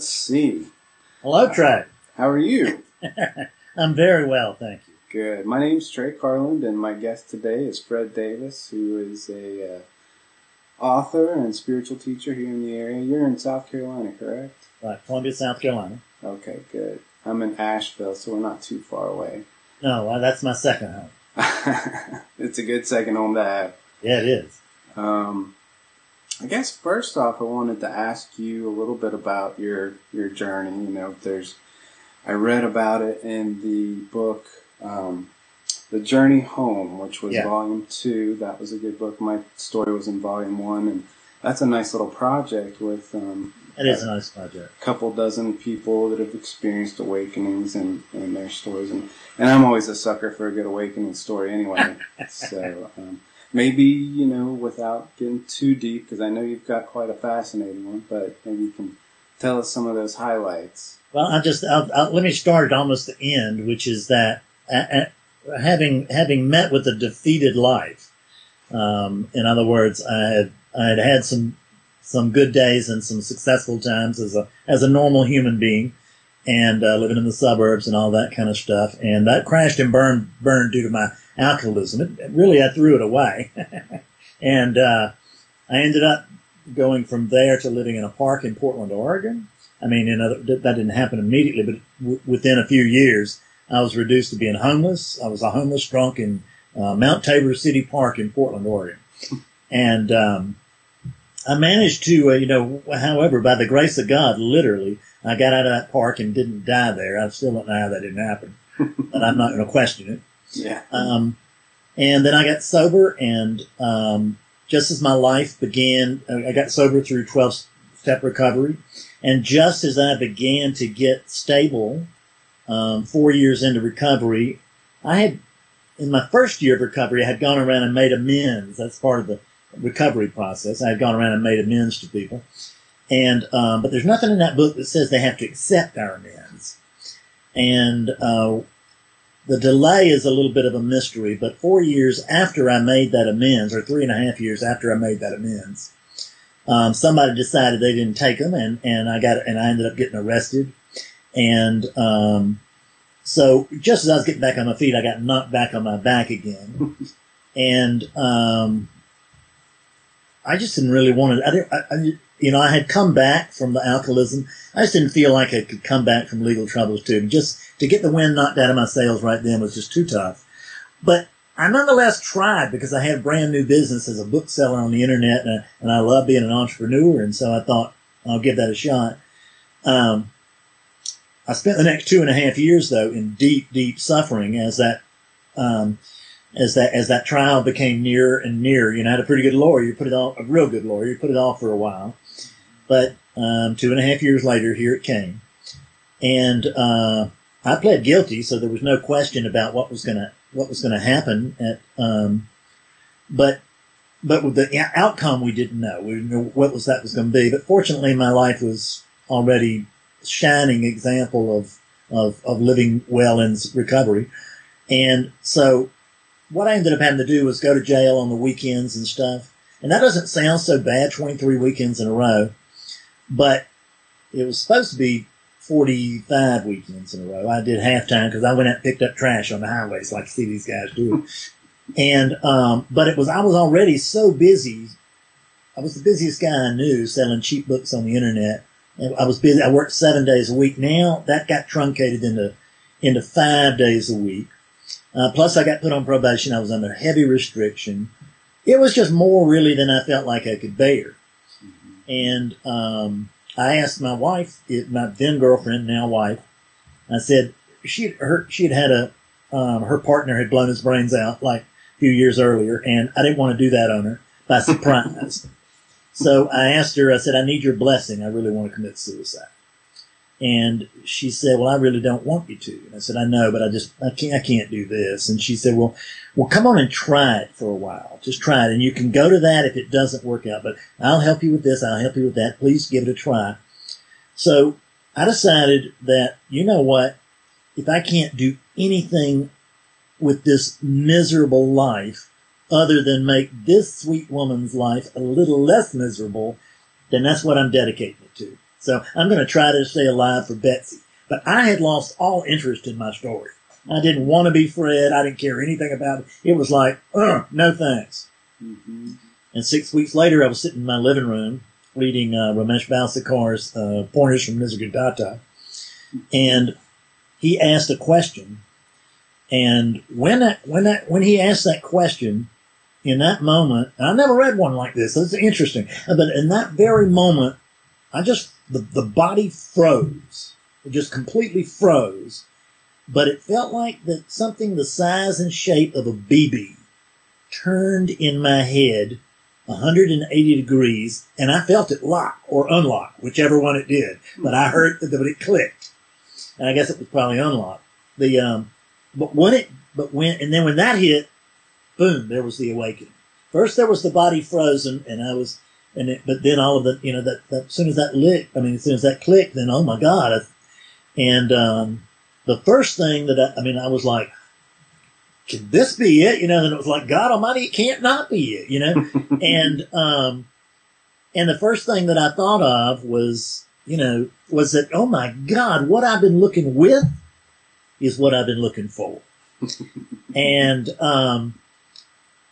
let's see. Hello, Trey. How are you? I'm very well, thank you. Good. My name's Trey Carland, and my guest today is Fred Davis, who is a uh, author and spiritual teacher here in the area. You're in South Carolina, correct? Right, Columbia, South Carolina. Okay, good. I'm in Asheville, so we're not too far away. No, uh, that's my second home. it's a good second home to have. Yeah, it is. Um, I guess first off, I wanted to ask you a little bit about your your journey. You know, there's I read about it in the book um, "The Journey Home," which was Yeah. volume two. That was a good book. My story was in volume one, and that's a nice little project with um, It is a nice project. a couple dozen people that have experienced awakenings and, and their stories. And, and I'm always a sucker for a good awakening story anyway. so um, maybe, you know, without getting too deep, because I know you've got quite a fascinating one, but maybe you can tell us some of those highlights. Well, I just I'll, I'll, let me start at almost the end, which is that having having met with a defeated life. Um, in other words, I had I had had some some good days and some successful times as a as a normal human being, and uh, living in the suburbs and all that kind of stuff. And that crashed and burned burned due to my alcoholism. It, really, I threw it away, and uh, I ended up going from there to living in a park in Portland, Oregon. I mean, that didn't happen immediately, but w- within a few years, I was reduced to being homeless. I was a homeless drunk in uh, Mount Tabor City Park in Portland, Oregon, and um, I managed to, uh, you know, however, by the grace of God, literally, I got out of that park and didn't die there. I still don't know how that didn't happen, but I'm not going to question it. Yeah. Um, and then I got sober, and um, just as my life began, I got sober through 12 step recovery. And just as I began to get stable, um, four years into recovery, I had, in my first year of recovery, I had gone around and made amends. That's part of the recovery process. I had gone around and made amends to people. And, um, but there's nothing in that book that says they have to accept our amends. And, uh, the delay is a little bit of a mystery, but four years after I made that amends, or three and a half years after I made that amends, um, somebody decided they didn't take them, and, and I got and I ended up getting arrested. And um, so just as I was getting back on my feet, I got knocked back on my back again, and um, I just didn't really want to. I, didn't, I, I, you know, I had come back from the alcoholism. I just didn't feel like I could come back from legal troubles too. Just to get the wind knocked out of my sails right then was just too tough. But I nonetheless tried because I had a brand new business as a bookseller on the internet and, and I love being an entrepreneur. And so I thought I'll give that a shot. Um, I spent the next two and a half years though in deep, deep suffering as that, um, as that, as that trial became nearer and nearer. You know, I had a pretty good lawyer. You put it off, a real good lawyer. You put it off for a while. But, um, two and a half years later, here it came. And, uh, I pled guilty, so there was no question about what was gonna what was gonna happen. At um, but but with the outcome, we didn't know. We didn't know what was that was going to be. But fortunately, my life was already shining example of of of living well in recovery. And so, what I ended up having to do was go to jail on the weekends and stuff. And that doesn't sound so bad, twenty three weekends in a row, but it was supposed to be 45 weekends in a row. I did halftime because I went out and picked up trash on the highways like you see these guys do. and, um, but it was, I was already so busy. I was the busiest guy I knew selling cheap books on the internet. And I was busy. I worked seven days a week. Now that got truncated into, into five days a week. Uh, plus I got put on probation. I was under heavy restriction. It was just more really than I felt like I could bear. And, um, I asked my wife, my then girlfriend, now wife, I said, she had, her, she had had a, um, her partner had blown his brains out like a few years earlier, and I didn't want to do that on her by surprise. so I asked her, I said, I need your blessing. I really want to commit suicide. And she said, well, I really don't want you to. And I said, I know, but I just, I can't, I can't do this. And she said, well, well, come on and try it for a while. Just try it. And you can go to that if it doesn't work out, but I'll help you with this. I'll help you with that. Please give it a try. So I decided that, you know what? If I can't do anything with this miserable life other than make this sweet woman's life a little less miserable, then that's what I'm dedicating it to. So I'm going to try to stay alive for Betsy. But I had lost all interest in my story. I didn't want to be Fred. I didn't care anything about it. It was like, uh, no thanks. hmm And six weeks later, I was sitting in my living room reading uh, Ramesh Balsekar's uh, Pointers from Nisargadatta. And he asked a question. And when that, when that, when he asked that question, in that moment, I never read one like this, it's interesting. But in that very moment, I just, the, the body froze. It just completely froze. But it felt like that something the size and shape of a BB turned in my head 180 degrees, and I felt it lock or unlock, whichever one it did. But I heard that it clicked, and I guess it was probably unlocked. The um, but when it, but when, and then when that hit, boom, there was the awakening. First, there was the body frozen, and I was, and it, but then all of the, you know, that, that as soon as that lit, I mean, as soon as that clicked, then oh my god, I, and um, the first thing that I, I mean, I was like, can this be it? You know, and it was like, God Almighty, it can't not be it, you know? and, um, and the first thing that I thought of was, you know, was that, oh my God, what I've been looking with is what I've been looking for. and, um,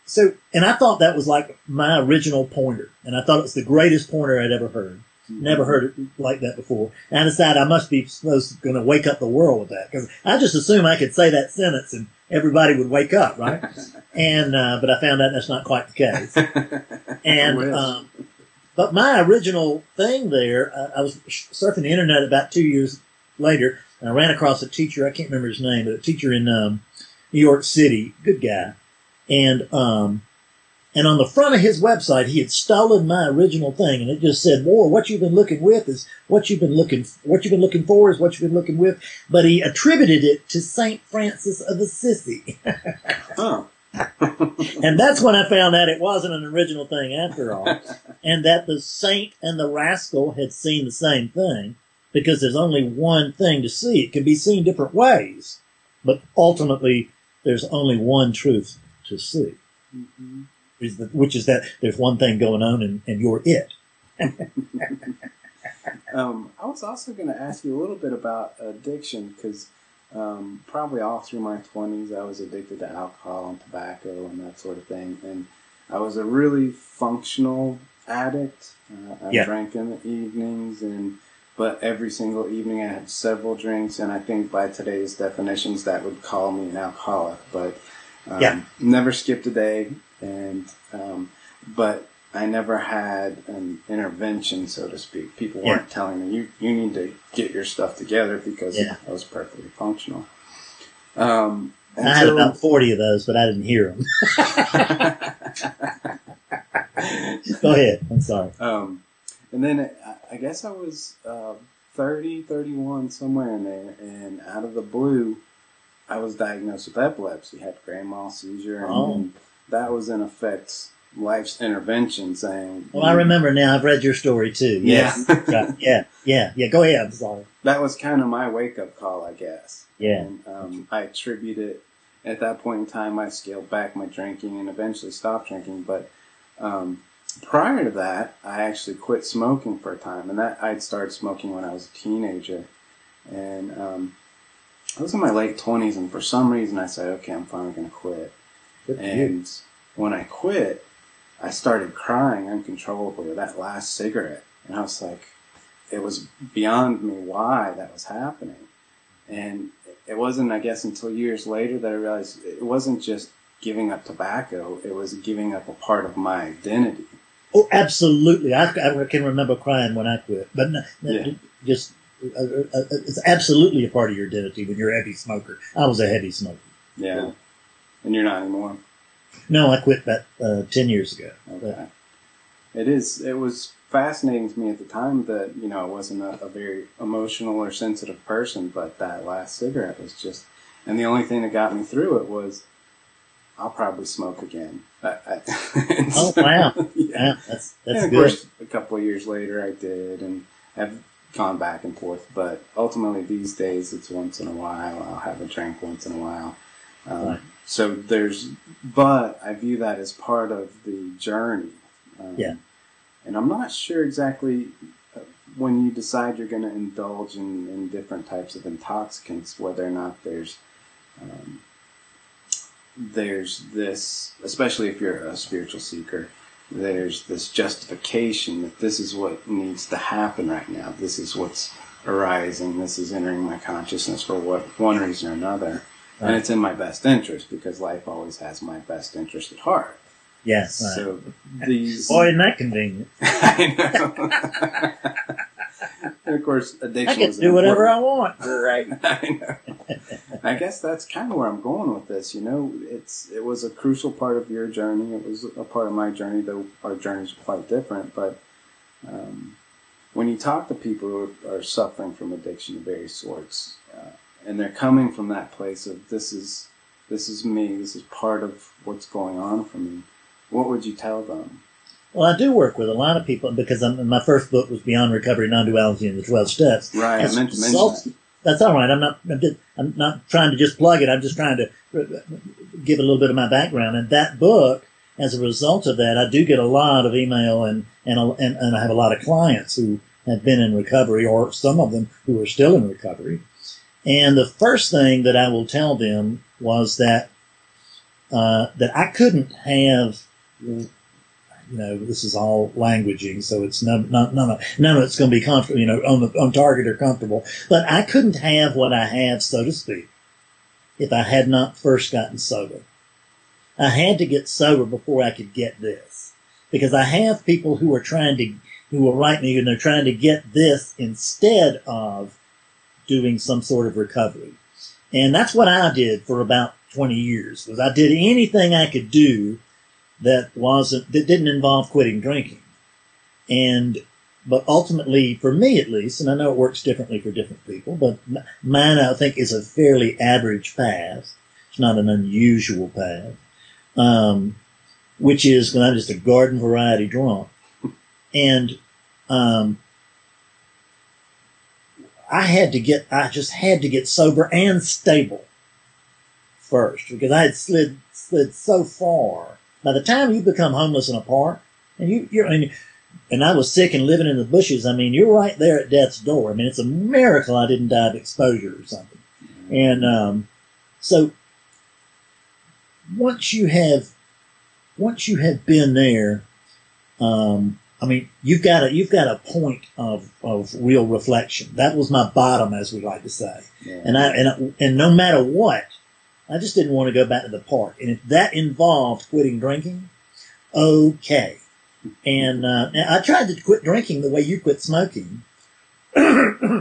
so, and I thought that was like my original pointer. And I thought it was the greatest pointer I'd ever heard. Never heard it like that before. And I decided I must be supposed going to wake up the world with that because I just assumed I could say that sentence and everybody would wake up, right? and uh, but I found out that's not quite the case. And um, but my original thing there, uh, I was surfing the internet about two years later, and I ran across a teacher. I can't remember his name, but a teacher in um, New York City, good guy, and um, and on the front of his website, he had stolen my original thing, and it just said, "More, what you've been looking with is what you've been looking. What you've been looking for is what you've been looking with." But he attributed it to Saint Francis of Assisi, oh. and that's when I found out it wasn't an original thing after all, and that the saint and the rascal had seen the same thing, because there's only one thing to see. It can be seen different ways, but ultimately, there's only one truth to see Mhm. is the, which is that there's one thing going on and, and you're it. Um, I was also going to ask you a little bit about addiction because um, probably all through my 20s I was addicted to alcohol and tobacco and that sort of thing. And I was a really functional addict. Uh, I Yeah. drank in the evenings and but every single evening I had several drinks and I think by today's definitions that would call me an alcoholic. But um, Yeah. never skipped a day and um, but I never had an intervention, so to speak. People Yeah. weren't telling me you you need to get your stuff together because Yeah. I was perfectly functional. Um, I had until- about 40 of those, but I didn't hear them. Go ahead. I'm sorry. um, and then I, I guess I was uh, 30, 31, somewhere in there, and out of the blue, I was diagnosed with epilepsy. Had grand mal seizure, and Oh. that was in effect life's intervention, saying, Well, I remember now. I've read your story too. Yes. Yeah. Right. Yeah. Yeah. Yeah. Go ahead. I'm sorry. that was kind of my wake up call, I guess. Yeah. And um, I attribute it at that point in time. I scaled back my drinking and eventually stopped drinking. But um, prior to that, I actually quit smoking for a time, and that I'd started smoking when I was a teenager, and um, I was in my late twenties. And for some reason, I said, "Okay, I'm finally going to quit." Good for you. And when I quit, I started crying uncontrollably with that last cigarette. And I was like, it was beyond me why that was happening. And it wasn't, I guess, until years later that I realized it wasn't just giving up tobacco, it was giving up a part of my identity. Oh, absolutely. I, I can remember crying when I quit, but no, no, Yeah. just uh, uh, it's absolutely a part of your identity when you're a heavy smoker. I was a heavy smoker. Yeah. And you're not anymore. No, I quit about uh, ten years ago. Okay. It is. It was fascinating to me at the time that you know I wasn't a, a very emotional or sensitive person, but that last cigarette was just, and the only thing that got me through it was, I'll probably smoke again. Oh wow, yeah. yeah, that's and that's of good. course, a couple of years later, I did, and have gone back and forth. But ultimately, these days, it's once in a while. I'll have a drink once in a while. Um, Right. So there's, but I view that as part of the journey. Um, Yeah. And I'm not sure exactly uh, when you decide you're going to indulge in, in different types of intoxicants, whether or not there's um, there's this, especially if you're a spiritual seeker, there's this justification that this is what needs to happen right now. This is what's arising. This is entering my consciousness for what one reason or another, and it's in my best interest because life always has my best interest at heart. Yes. right. So these, Boy, isn't that convenient? I know. and of course, addiction. I get to do whatever I want. Right. I know. I guess that's kind of where I'm going with this. You know, it's it was a crucial part of your journey. It was a part of my journey, though our journeys are quite different. But um, when you talk to people who are, are suffering from addiction of various sorts, uh, and they're coming from that place of this is this is me, this is part of what's going on for me. What would you tell them? Well, I do work with a lot of people because I'm, my first book was Beyond Recovery, Non-Duality, and the Twelve Steps. Right, As I meant to mention consult- that. That's all right. I'm not. I'm, just, I'm not trying to just plug it. I'm just trying to give a little bit of my background. And that book, as a result of that, I do get a lot of email and and and, and I have a lot of clients who have been in recovery, or some of them who are still in recovery. And the first thing that I will tell them was that uh, that I couldn't have. You know, this is all languaging, so it's none, none, none, of, none of it's going to be comfortable, you know, on, the, on target or comfortable. But I couldn't have what I have, so to speak, if I had not first gotten sober. I had to get sober before I could get this. Because I have people who are trying to, who will write me and they're trying to get this instead of doing some sort of recovery. And that's what I did for about 20 years, was I did anything I could do that wasn't, that didn't involve quitting drinking. And but ultimately, for me at least, and I know it works differently for different people, but mine I think is a fairly average path. It's not an unusual path, um, which is I'm just a garden variety drunk, and um, I had to get, I just had to get sober and stable first because I had slid slid so far. By the time you become homeless in a park, and you you're and and I was sick and living in the bushes. I mean, you're right there at death's door. I mean, it's a miracle I didn't die of exposure or something. And um, so once you have once you have been there, um, I mean, you've got a you've got a point of of real reflection. That was my bottom, as we like to say. Yeah. And I and I, and no matter what, I just didn't want to go back to the park. And if that involved quitting drinking, okay. And uh, and I tried to quit drinking the way you quit smoking,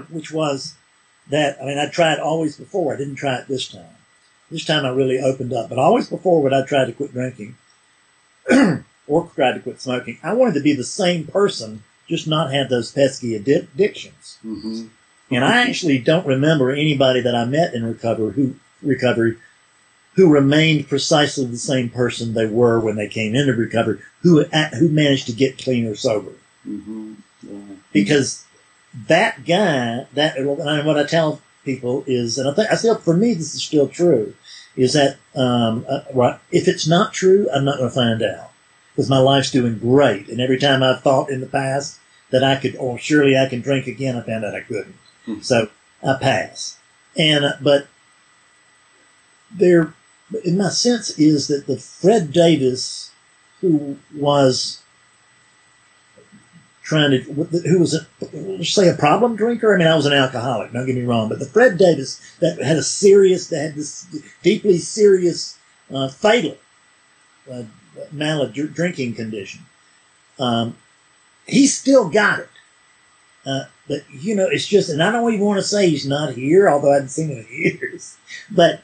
which was that I mean I tried always before. I didn't try it this time. This time I really opened up. But always before when I tried to quit drinking or tried to quit smoking, I wanted to be the same person, just not have those pesky addi- addictions. hmm And I actually don't remember anybody that I met in recovery who recovery who remained precisely the same person they were when they came into recovery, who who managed to get clean or sober. hmm Yeah. Because that guy, that and what I tell people is, and I think I still for me this is still true, is that um, uh, right, if it's not true, I'm not going to find out because my life's doing great, and every time I've thought in the past that I could, or surely I can drink again, I found out I couldn't. Hmm. So I pass. And uh, but there, in my sense, is that the Fred Davis, who was trying to, who was a, say a problem drinker. I mean, I was an alcoholic. Don't get me wrong, but the Fred Davis that had a serious, that had this deeply serious, uh, fatal, uh, drinking condition. Um, he still got it. Uh, but you know, it's just, and I don't even want to say he's not here, although I haven't seen him in years. But,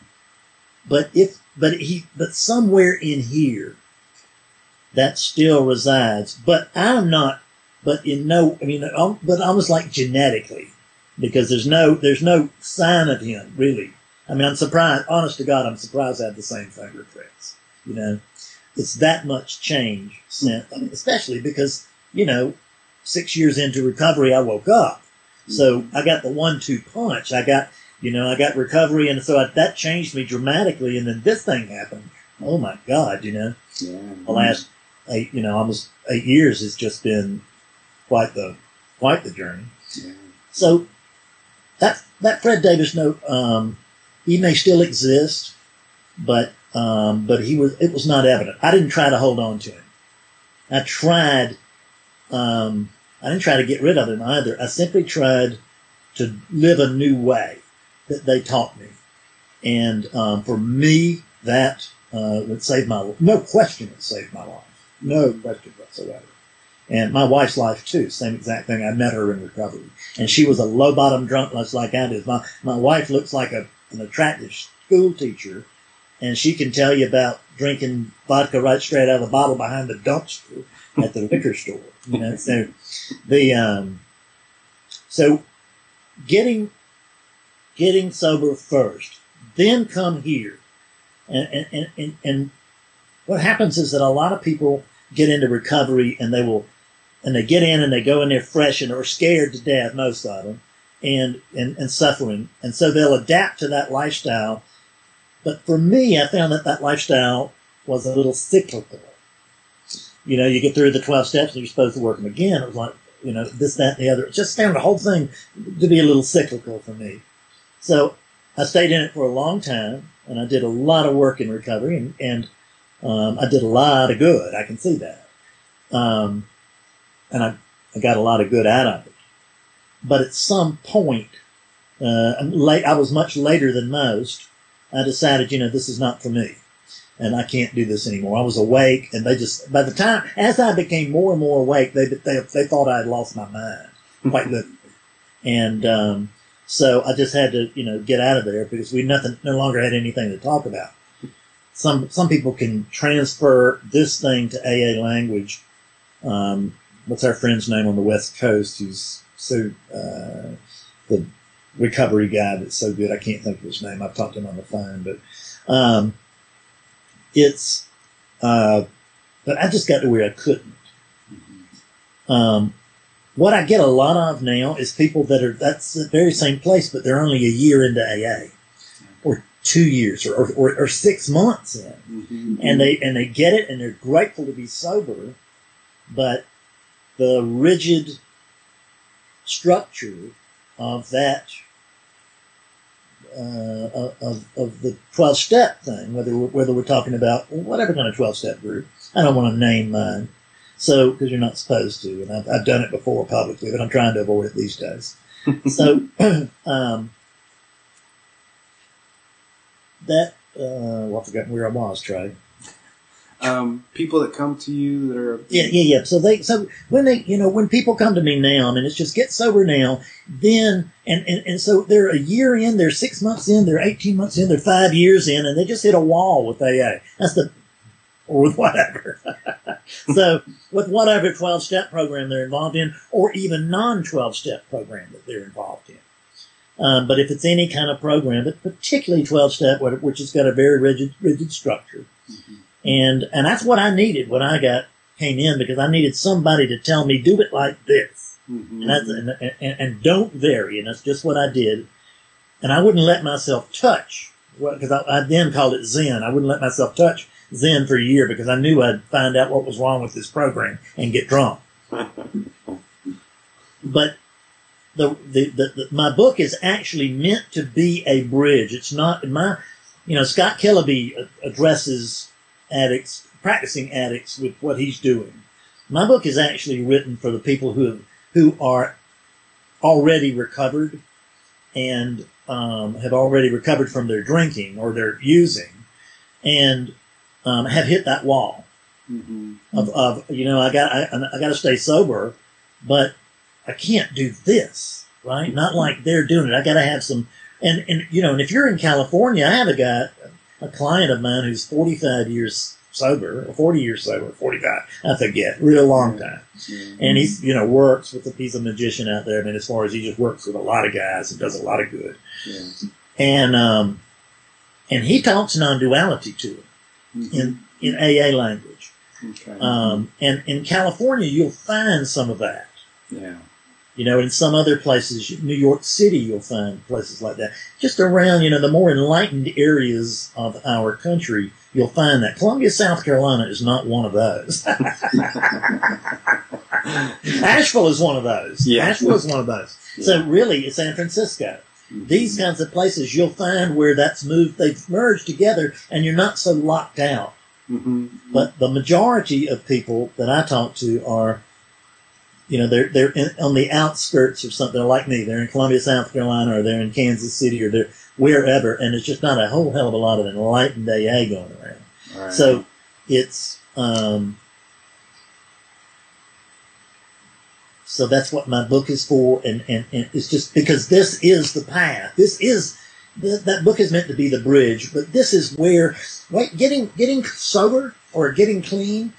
but if, but he, but somewhere in here, that still resides. But I'm not, but in no, I mean, but almost like genetically, because there's no, there's no sign of him really. I mean, I'm surprised, honest to God, I'm surprised I have the same fingerprints. You know, it's that much change since, I mean, especially because, you know, six years into recovery, I woke up. So mm-hmm. I got the one-two punch. I got, you know, I got recovery, and so I, that changed me dramatically. And then this thing happened. Oh my God! You know, Yeah. the last eight, you know, almost eight years has just been quite the quite the journey. Yeah. So that that Fred Davis note, um, he may still exist, but um, but he was it was not evident. I didn't try to hold on to him. I tried. Um, I didn't try to get rid of him either. I simply tried to live a new way that they taught me, and um, for me, that uh, would save my life. no question it saved my life, no question whatsoever and my wife's life too. Same exact thing. I met her in recovery, and she was a low bottom drunk, much like I did. My my wife looks like a, an attractive school teacher, and she can tell you about drinking vodka right straight out of the bottle behind the dumpster at the liquor store. You know, so the um, so getting getting sober first, then come here, and and and, and what happens is that a lot of people get into recovery and they will and they get in and they go in there fresh and are scared to death, most of them, and, and, and suffering. And so they'll adapt to that lifestyle. But for me, I found that that lifestyle was a little cyclical. You know, you get through the 12 steps and you're supposed to work them again. It was like, you know, this, that, and the other. It just found the whole thing to be a little cyclical for me. So I stayed in it for a long time and I did a lot of work in recovery and, and um, I did a lot of good. I can see that. Um, and I, I got a lot of good out of it. But at some point, uh, late, I was much later than most. I decided, you know, this is not for me, and I can't do this anymore. I was awake, and they just by the time as I became more and more awake, they they they thought I had lost my mind, quite literally, and um, so I just had to, you know, get out of there because we nothing no longer had anything to talk about. Some some people can transfer this thing to AA language. Um, what's our friend's name on the West Coast who's so uh, the recovery guy that's so good. I can't think of his name. I've talked to him on the phone, but um, it's. Uh, but I just got to where I couldn't. Um, what I get a lot of now is people that are that's the very same place, but they're only a year into AA, or two years, or or, or six months in, Mm-hmm. and they and they get it, and they're grateful to be sober, but the rigid structure of that uh, of, of the 12 step thing, whether we're, whether we're talking about whatever kind of 12 step group. I don't want to name mine. So, because you're not supposed to, and I've, I've done it before publicly, but I'm trying to avoid it these days. so, um, that, uh, well, I forgot where I was, Trey. um, people that come to you that are Yeah, yeah, yeah. So they, so when they, you know, when people come to me now, I mean, it's just get sober now. Then, and, and, and so they're a year in, they're six months in, they're 18 months in, they're five years in, and they just hit a wall with AA. That's the, or with whatever. so with whatever 12 step program they're involved in, or even non 12 step program that they're involved in. Um, but if it's any kind of program, but particularly 12 step, which has got a very rigid, rigid structure, and and that's what I needed when I got came in because I needed somebody to tell me do it like this. Mhm. and, that's, and, and and don't vary and that's just what I did. And I wouldn't let myself touch because I, I then called it Zen. I wouldn't let myself touch Zen for a year because I knew I'd find out what was wrong with this program and get drunk but the, the, the, the my book is actually meant to be a bridge. It's not my, you know, Scott Kiloby addresses addicts, practicing addicts with what he's doing. My book is actually written for the people who who are already recovered and um, have already recovered from their drinking or their using, and um, have hit that wall Mhm. of, of you know I got I, I got to stay sober, but I can't do this right. Not like they're doing it. I got to have some and and you know and if you're in California, I have a guy, a client of mine who's 45 years sober, or 40 years sober, 45, I forget, real long time, Yeah. and he's you know works with a he's a magician out there. I mean, as far as he just works with a lot of guys and does a lot of good, Yeah. and um, and he talks non-duality to him Mhm. in in AA language. Okay. Um, and in California, you'll find some of that. yeah. You know, in some other places, New York City, you'll find places like that. Just around, you know, the more enlightened areas of our country, you'll find that. Columbia, South Carolina is not one of those. Asheville is one of those. Yeah. Asheville is one of those. So really, it's San Francisco. These kinds of places you'll find where that's moved, they've merged together, and you're not so locked out. hmm But the majority of people that I talk to are, you know, they're they're in, on the outskirts of something. Like me. They're in Columbia, South Carolina, or they're in Kansas City, or they're wherever, and it's just not a whole hell of a lot of enlightened AA going around. Right. So it's um, so that's what my book is for, and, and, and it's just because this is the path. This is th- that book is meant to be the bridge, but this is where wait, getting getting sober or getting clean.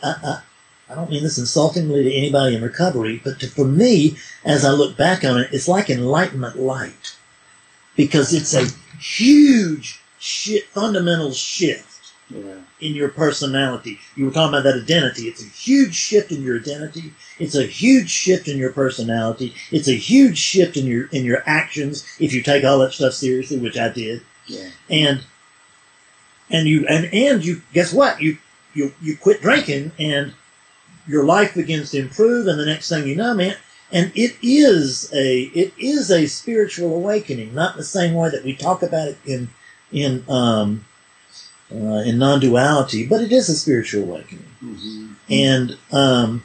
Uh, uh, I don't mean this insultingly to anybody in recovery, but to, for me, as I look back on it, it's like enlightenment light because it's a huge shit, fundamental shift yeah. in your personality. You were talking about that identity. It's a huge shift in your identity. It's a huge shift in your personality. It's a huge shift in your in your actions if you take all that stuff seriously, which I did. Yeah. And and you and and you guess what? You you you quit drinking and your life begins to improve and the next thing you know, man, and it is a it is a spiritual awakening, not the same way that we talk about it in in um uh, in non-duality, but it is a spiritual awakening. hmm And um,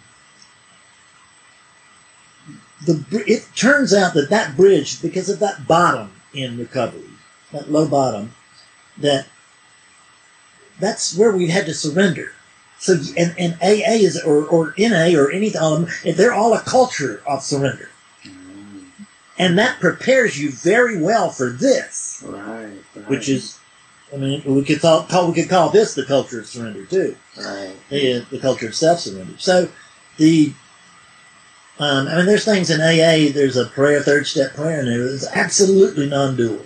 the it turns out that that bridge, because of that bottom in recovery, that low bottom, that that's where we had to surrender. So and, and AA is or, or NA or anything, um, they're all a culture of surrender, Mm. and that prepares you very well for this, Right. right. which is. I mean, we could call, call we could call this the culture of surrender too. right. the, the culture of self surrender. So the um, I mean, there's things in AA. There's a prayer, third step prayer, and it's absolutely non-dual.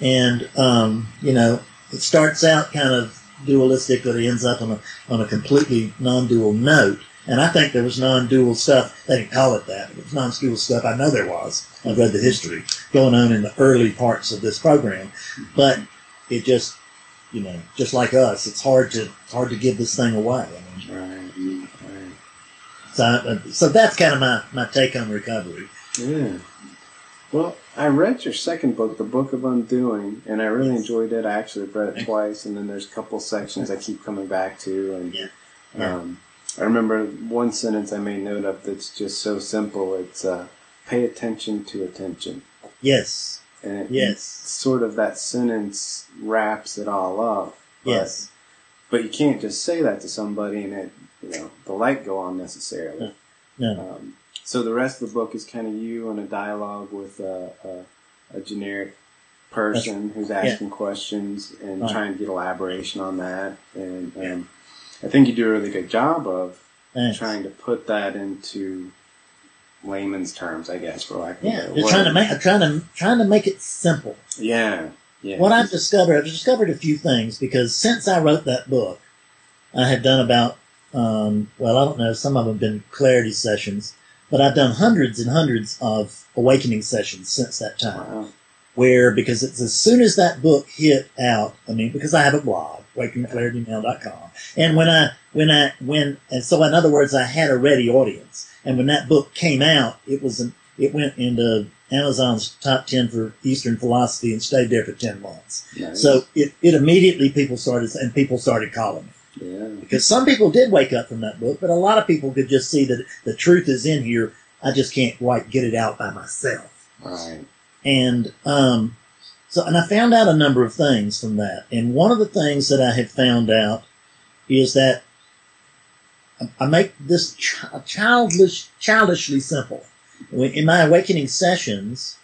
And um, you know, it starts out kind of dualistic, but it ends up on a on a completely non-dual note. And I think there was non-dual stuff. They didn't call it that. It was non-dual stuff. I know there was. I've read the history going on in the early parts of this program, but it just, you know, just like us, it's hard to hard to give this thing away. I mean, Right. Right. so, uh, so that's kind of my, my take on recovery. Yeah. Well, I read your second book, The Book of Undoing, and I really Yes. enjoyed it. I actually read it twice, and then there's a couple sections I keep coming back to. And Yeah. Yeah. Um, I remember one sentence I made note of that's just so simple. It's uh, pay attention to attention. Yes, And it, yes, sort of that sentence wraps it all up. But, yes, But you can't just say that to somebody and it, you know, the light go on necessarily. no, Um, so the rest of the book is kind of you in a dialogue with a, a, a generic person who's asking questions and Right. trying to get elaboration on that. And um, I think you do a really good job of thanks. trying to put that into layman's terms, I guess, for lack of a Yeah, better word. trying to make, trying to, trying to make it simple. Yeah, yeah. What I've discovered, I've discovered a few things because since I wrote that book, I have done about, um, well, I don't know, some of them have been clarity sessions, but I've done hundreds and hundreds of awakening sessions since that time. Wow. where because it's as soon as that book hit out, I mean, because I have a blog, wakingclaritymail.com, and when I when I when and so in other words, I had a ready audience, and when that book came out, it was an, it went into Amazon's top ten for Eastern philosophy and stayed there for ten months. Nice. So it, it immediately people started and people started calling me yeah, because some people did wake up from that book, but a lot of people could just see that the truth is in here. I just can't quite get it out by myself. right. And um, so, and I found out a number of things from that. And one of the things that I have found out is that I- make this ch- childish, childishly simple. In my awakening sessions,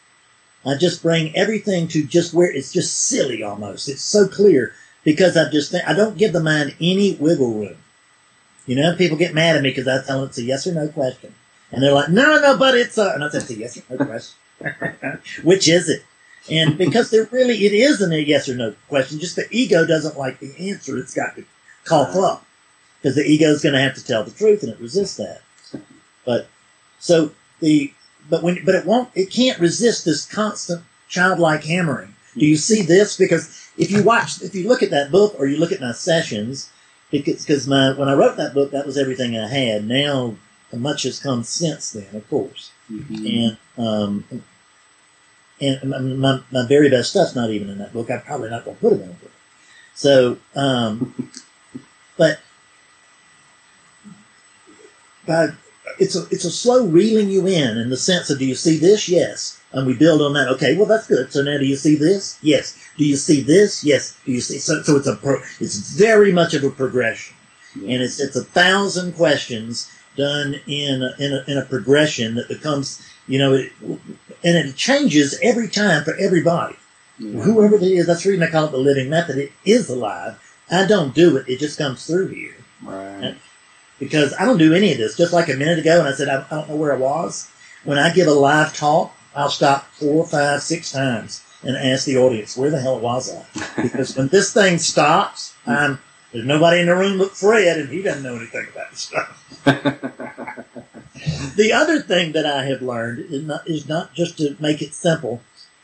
I just bring everything to just where it's just silly almost. It's so clear because I just think, I don't give the mind any wiggle room. You know, people get mad at me because I tell them it's a yes or no question. And they're like, no, no, but it's a, and I say it's a yes or no question. Which is it? And because there really, it isn't a yes or no question, just the ego doesn't like the answer it's got to cough up. Because the ego is going to have to tell the truth and it resists that. But, so the, but when, but it won't, it can't resist this constant childlike hammering. Do you see this? Because if you watch, if you look at that book or you look at my sessions, because, because my, when I wrote that book, that was everything I had. Now, much has come since then, of course. Mhm. And um, and my, my, my very best stuff's not even in that book. I'm probably not going to put it in a book. So, um, but but it's a it's a slow reeling you in in the sense of do you see this? Yes. And we build on that. Okay, well that's good. So now do you see this? Yes. Do you see this? Yes. Do you see? So, so it's a pro, it's very much of a progression, and it's it's a thousand questions done in a, in a, in a progression that becomes you know it, and it changes every time for everybody Yeah. whoever it is that's the reason i call it the living method it is alive i don't do it it just comes through here Right. Because i don't do any of this just like a minute ago and i said i, I don't know where i was when i give a live talk i'll stop four five six times and ask the audience where the hell was i because when this thing stops i'm there's nobody in the room but fred and he doesn't know anything about this stuff the other thing that I have learned is not, is not just to make it simple,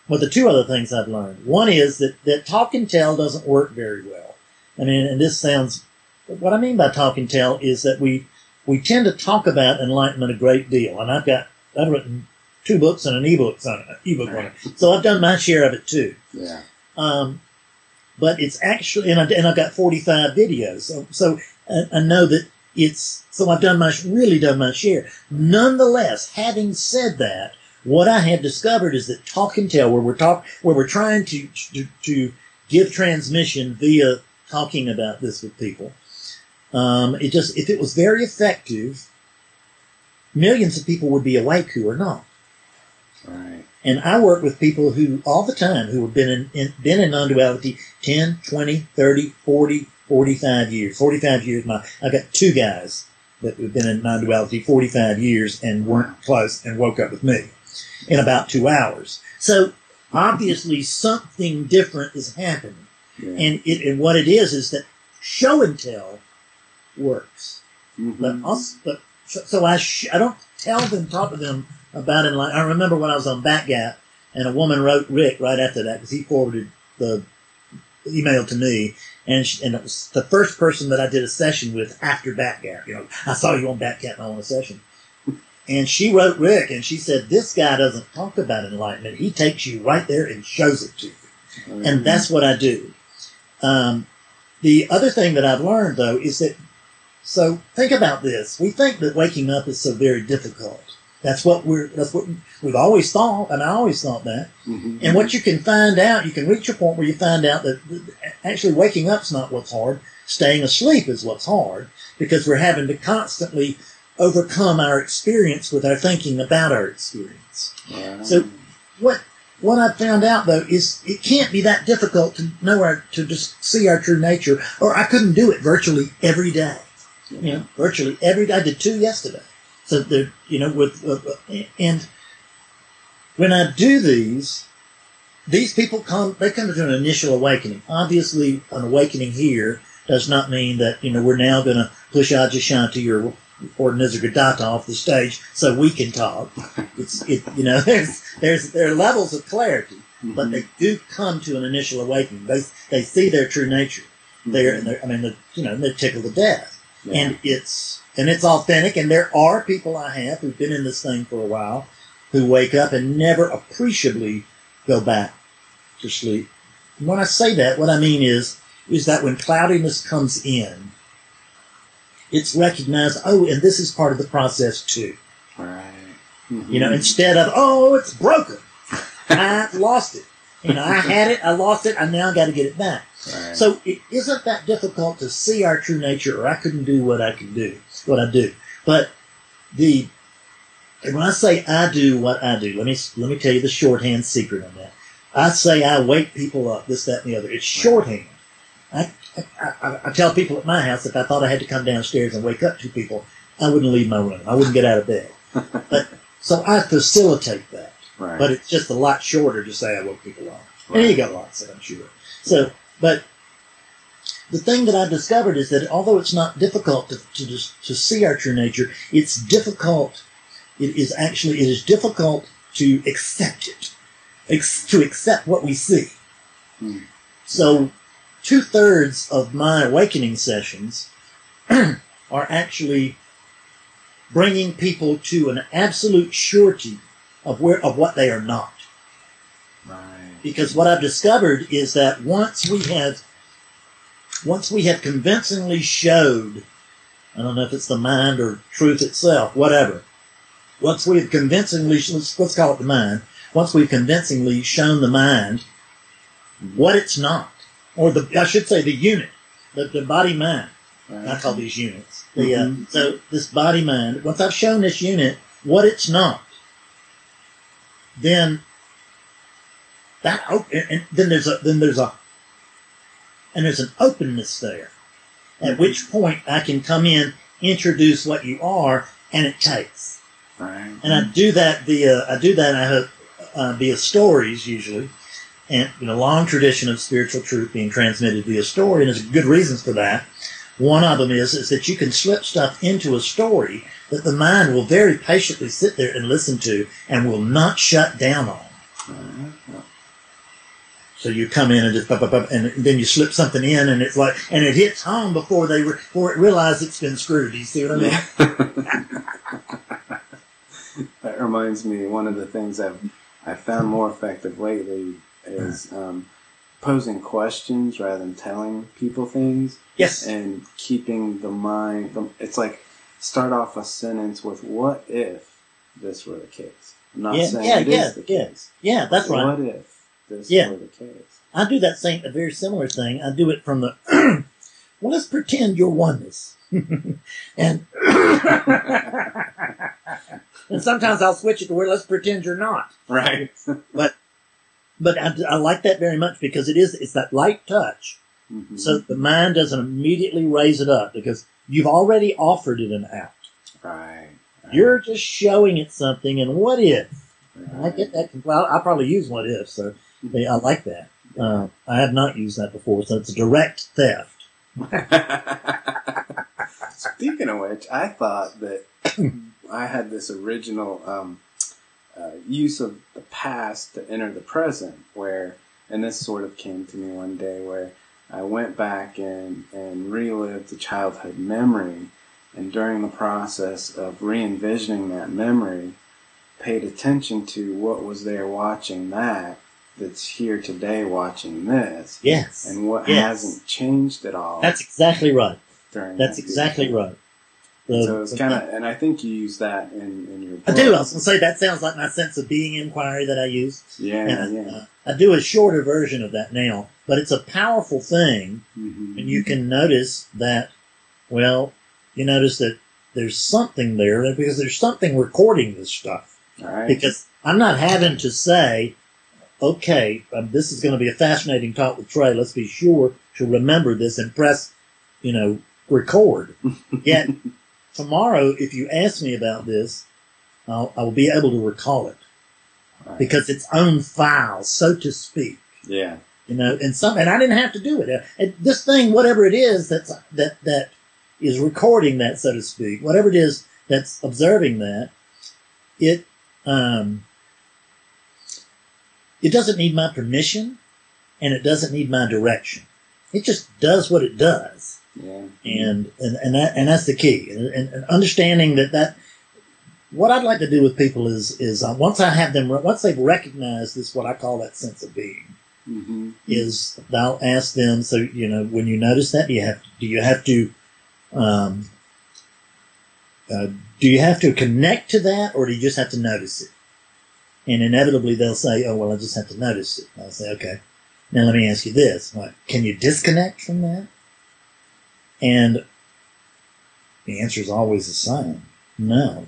but the two other things I've learned. One is that, that talk and tell doesn't work very well. I mean, and this sounds, what I mean by talk and tell is that we, we tend to talk about enlightenment a great deal. And I've got, I've written two books and an ebook on it, ebook on it. So I've done my share of it too. yeah. Um, but it's actually, and, I, and I've got 45 videos. So, so I, I know that it's, so I've done my, really done my share. Nonetheless, having said that, what I have discovered is that talk and tell, where we're talk, where we're trying to, to, to give transmission via talking about this with people, um, it just, if it was very effective, millions of people would be awake who are not. Right. And I work with people who, all the time, who have been in, in been in non-duality 10, 20, 30, 40, 45 years. 45 years, my, I've got two guys that have been in non-duality 45 years and weren't close and woke up with me in about two hours. So obviously something different is happening. Yeah. And it, and what it is, is that show and tell works. Mhm. But also, but so, so I sh- I don't tell them, talk to them about it. Like I remember when I was on Batgap, and a woman wrote Rick right after that because he forwarded the email to me, and she, and it was the first person that I did a session with after Batgap. You know, I saw you on Batgap and I want a session. And she wrote Rick, and she said, "This guy doesn't talk about enlightenment. He takes you right there and shows it to you." and that's what I do. Um, the other thing that I've learned though is that so think about this. We think that waking up is so very difficult. That's what we're that's what we've always thought, and I always thought that. Mhm. And what you can find out, you can reach a point where you find out that actually waking up's not what's hard. Staying asleep is what's hard because we're having to constantly overcome our experience with our thinking about our experience Right. So- what what I found out though is it can't be that difficult to know our to just see our true nature, or I couldn't do it virtually every day. You know, virtually every day. I did two yesterday. So they're, you know, with uh, uh, and when I do these, these people come. They come to an initial awakening. Obviously, an awakening here does not mean that you know we're now going to push Adyashanti or or Nisargadatta off the stage so we can talk. It's it you know there's there's there are levels of clarity, but Mhm. they do come to an initial awakening. They they see their true nature. They're, and they're I mean, they're, you know, they're tickled to death, Yeah. and it's and it's authentic. And there are people I have who've been in this thing for a while who wake up and never appreciably go back to sleep. And when I say that, what I mean is is that when cloudiness comes in, it's recognized. Oh, and this is part of the process too. Right. You know, instead of, oh, it's broken. I lost it. You know, I had it, I lost it, I now got to get it back. Right. So it isn't that difficult to see our true nature, or I couldn't do what I can do, what I do. But the, and when I say I do what I do, let me, let me tell you the shorthand secret on that. I say I wake people up, this, that, and the other. It's shorthand. I, I, I, I tell people at my house if I thought I had to come downstairs and wake up two people, I wouldn't leave my room. I wouldn't get out of bed. But so I facilitate that, right. but it's just a lot shorter to say I woke people up. And you got lots of I'm sure. So, but the thing that I've discovered is that although it's not difficult to, to to see our true nature, it's difficult. It is actually it is difficult to accept it, ex- to accept what we see. Hmm. So, two thirds of my awakening sessions are actually bringing people to an absolute surety of where of what they are not. Because what I've discovered is that once we have once we have convincingly showed, I don't know if it's the mind or truth itself, whatever. Once we have convincingly, let's, let's call it the mind. Once we've convincingly shown the mind what it's not, or the I should say the unit, the, the body mind. right. I call these units. The, uh, Mhm. so this body mind. Once I've shown this unit what it's not, then that and, then there's a then there's a and there's an openness there. At Mhm. which point I can come in, introduce what you are, and it takes. Right. And I do that via I do that I hope uh, via stories usually, and you know long tradition of spiritual truth being transmitted via story, and there's good reasons for that. One of them is is that you can slip stuff into a story that the mind will very patiently sit there and listen to, and will not shut down on. Right. So you come in and just pop, pop, pop, and then you slip something in, and it's like, and it hits home before they re- before it realizes it's been screwed. You see what I mean? that reminds me one of the things I've I found more effective lately is um, posing questions rather than telling people things Yes. and keeping the mind. The, it's like start off a sentence with "What if this were the case?" I'm not Yeah, saying yeah, it is yeah, the yeah. case. Yeah, that's right. What if this Yeah. the case? I do that same, a very similar thing. I do it from the, well, let's pretend you're oneness. and, and sometimes I'll switch it to where let's pretend you're not. Right. But I, I like that very much because it is, it's that light touch. Mhm. So the mind doesn't immediately raise it up because you've already offered it an out. right. right, You're just showing it something and what if? I get that. Well, I probably use what if, so they, I like that. Uh, I have not used that before, so it's direct theft. Speaking of which, I thought that I had this original um, uh, use of the past to enter the present, where, and this sort of came to me one day where I went back and, and relived a childhood memory, and during the process of re envisioning that memory, paid attention to what was there watching that that's here today watching this Yes, and what Yes. hasn't changed at all that's exactly right. during That's that exactly period. right. The- So it's kind of, and I think you use that in, in your. I do. I was going to say that sounds like my sense of being inquiry that I use. Yeah, And yeah. uh, I do a shorter version of that now, but it's a powerful thing, hmm and you can notice that. Well, you notice that there's something there because there's something recording this stuff. All right. because I'm not having to say, okay, um, this is going to be a fascinating talk with Trey. Let's be sure to remember this and press, you know, record. Yet tomorrow, if you ask me about this, I'll, I will be able to recall it right. because it's own file, so to speak. yeah. You know, and some, and I didn't have to do it. Uh, And this thing, whatever it is, that's that that is recording that, so to speak, whatever it is that's observing that, it um, it doesn't need my permission, and it doesn't need my direction. It just does what it does, Yeah. and and and that and that's the key. And, and, and understanding that that what I'd like to do with people is is uh, once I have them once they've recognized this, what I call that sense of being hmm is I'll ask them. So you know, when you notice that, do you have do you have to um, uh, do you have to connect to that, or do you just have to notice it? And inevitably, they'll say, "Oh, well, I just have to notice it." I'll say, "Okay." Now let me ask you this: What can you disconnect from that? And the answer is always the same: No.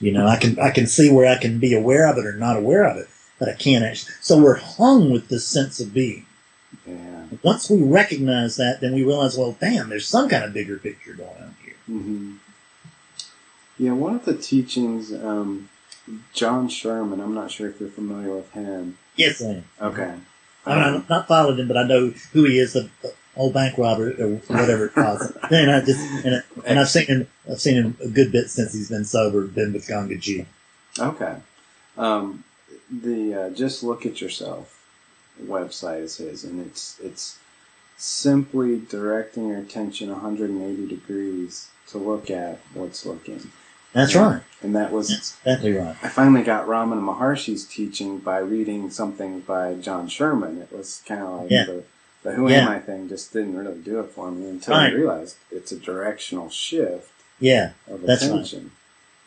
You know, I can I can see where I can be aware of it or not aware of it, but I can't actually. So we're hung with this sense of being. Yeah. Once we recognize that, then we realize, well, damn, there's some kind of bigger picture going on here. hmm Yeah. One of the teachings, um, John Sherman. I'm not sure if you're familiar with him. Yes, I am. Okay. I mean, Um, I've not followed him, but I know who he is, the, the old bank robber or whatever it was. and I just and, I- and I've seen him. I've seen him a good bit since he's been sober. Been with Gangaji. Okay. Um, the uh, just look at yourself website is his, and it's it's simply directing your attention 180 degrees to look at what's looking. That's right. And that was That's exactly right. I finally got Ramana Maharshi's teaching by reading something by John Sherman. It was kind of like Yeah. the, the who Yeah. am I thing just didn't really do it for me until Right. I realized it's a directional shift Yeah, of That's right. attention.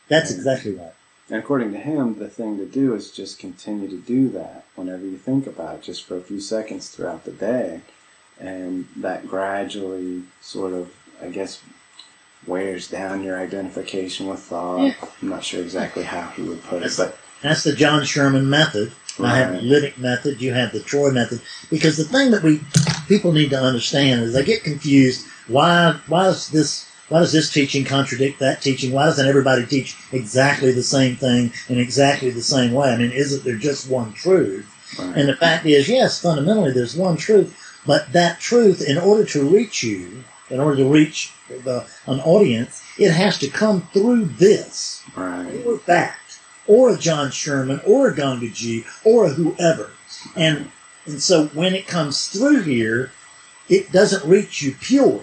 that's Yeah. exactly right. And according to him, the thing to do is just continue to do that whenever you think about it, just for a few seconds throughout the day. And that gradually sort of, I guess, wears down your identification with thought. Yeah. I'm not sure exactly how he would put it, That's- but That's the John Sherman method. I have the Right. Lytic method. You have the Troy method. Because the thing that we people need to understand is they get confused. Why? Why does this? Why does this teaching contradict that teaching? Why doesn't everybody teach exactly the same thing in exactly the same way? I mean, isn't there just one truth? right. And the fact is, yes, fundamentally there's one truth, but that truth, in order to reach you, in order to reach the, an audience, it has to come through this right. or that, or a John Sherman, or a Gangaji, or a whoever. And and so when it comes through here, it doesn't reach you pure.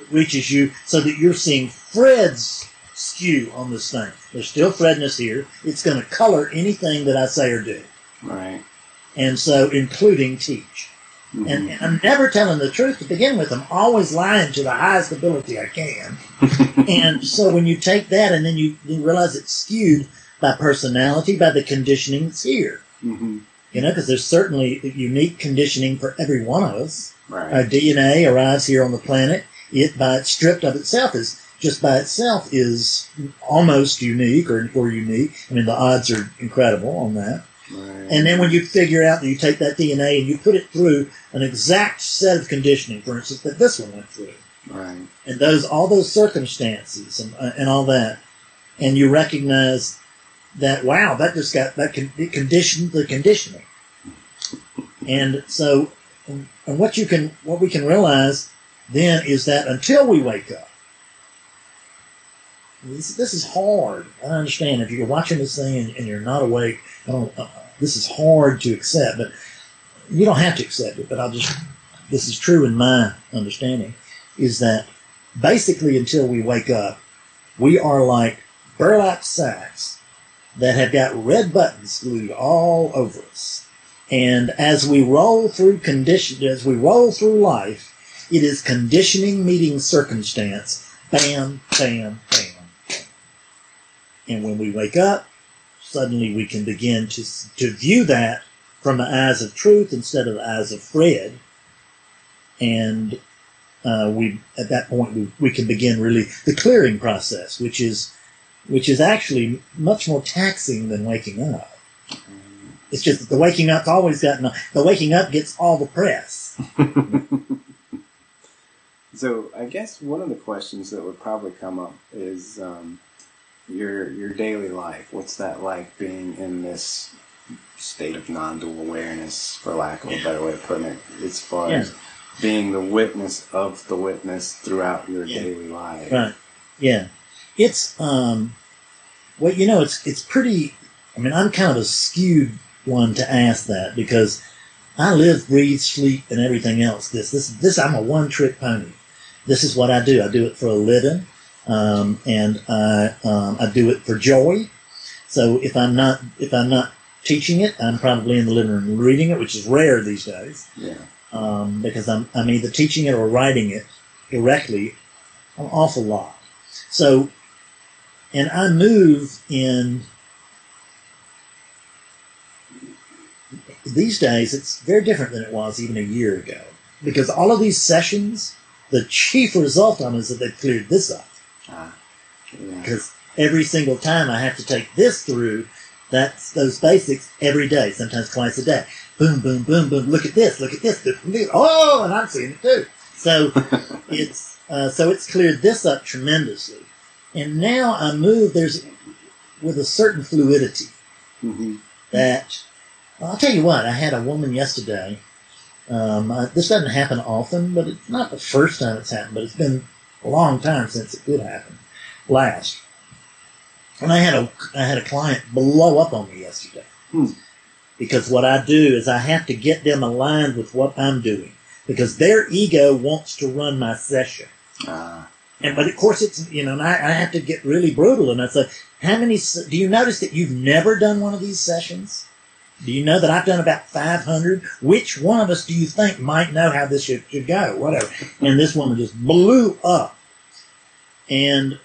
It reaches you so that you're seeing Fred's skew on this thing. There's still Fredness here. It's going to color anything that I say or do. Right. And so including teach. Mhm. And, and I'm never telling the truth to begin with. I'm always lying to the highest ability I can. and so when you take that and then you, you realize it's skewed by personality, by the conditioning that's here. Mhm. You know, because there's certainly unique conditioning for every one of us. Right. Our DNA arrives here on the planet. It, by its stripped of itself, is just by itself is almost unique or, or unique. I mean, the odds are incredible on that. Right. And then when you figure out that you take that DNA and you put it through an exact set of conditioning, for instance, that this one went through, Right. and those all those circumstances and, uh, and all that, and you recognize that wow, that just got that con- it conditioned the conditioning, and so and and what you can what we can realize then is that until we wake up. This, this is hard. I understand if you're watching this thing and, and you're not awake. Uh, this is hard to accept, but you don't have to accept it. But I'll just. This is true in my understanding, is that basically until we wake up, we are like burlap sacks that have got red buttons glued all over us. And as we roll through condition, as we roll through life, it is conditioning meeting circumstance. Bam, bam, bam. And when we wake up, suddenly we can begin to, to view that from the eyes of truth instead of the eyes of Fred. And uh, we, at that point, we, we can begin really the clearing process, which is, which is actually much more taxing than waking up. It's just that the waking up's always gotten, the waking up gets all the press. so I guess one of the questions that would probably come up is um, your your daily life. What's that like being in this state of non-dual awareness, for lack of a better way of putting it, as far Yeah. as being the witness of the witness throughout your Yeah. daily life. Right. Yeah. It's um well, you know, it's it's pretty I mean, I'm kind of a skewed one to ask that because I live, breathe, sleep, and everything else. This, this, this. I'm a one-trick pony. This is what I do. I do it for a living, um, and I, um, I do it for joy. So if I'm not, if I'm not teaching it, I'm probably in the living room reading it, which is rare these days Yeah. um, because I'm, I'm either teaching it or writing it directly an awful lot. So, and I move in these days, it's very different than it was even a year ago because all of these sessions, the chief result on is that they've cleared this up Ah. Because every single time I have to take this through, that's those basics every day, sometimes twice a day. Boom, boom, boom, boom. Look at this. Look at this. Look at this. Oh, and I'm seeing it too. So it's uh, so it's cleared this up tremendously, and now I move. There's with a certain fluidity hmm that I'll tell you what. I had a woman yesterday. Um, uh, this doesn't happen often, but it's not the first time it's happened. But it's been a long time since it did happen last. And I had a I had a client blow up on me yesterday Hmm. because what I do is I have to get them aligned with what I'm doing because their ego wants to run my session. Ah. And but of course it's you know, and I, I have to get really brutal, and I say, how many? Do you notice that you've never done one of these sessions? Do you know that I've done about 500? Which one of us do you think might know how this should, should go? Whatever. And this woman just blew up. And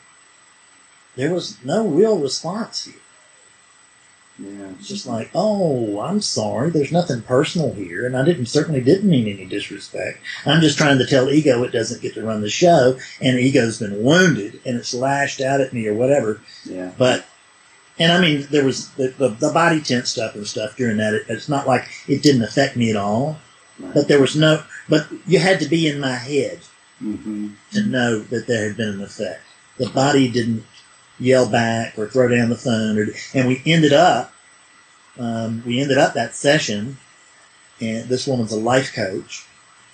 there was no real response here. Yeah. It's just like, oh, I'm sorry. There's nothing personal here, and I didn't certainly didn't mean any disrespect. I'm just trying to tell ego it doesn't get to run the show, and ego's been wounded and it's lashed out at me or whatever. Yeah. But, and I mean, there was the, the, the body tense stuff and stuff during that. It, it's not like it didn't affect me at all, Right. but there was no. But you had to be in my head hmm to know that there had been an effect. The body didn't yell back or throw down the phone, or, and we ended up, um, we ended up that session, and this woman's a life coach,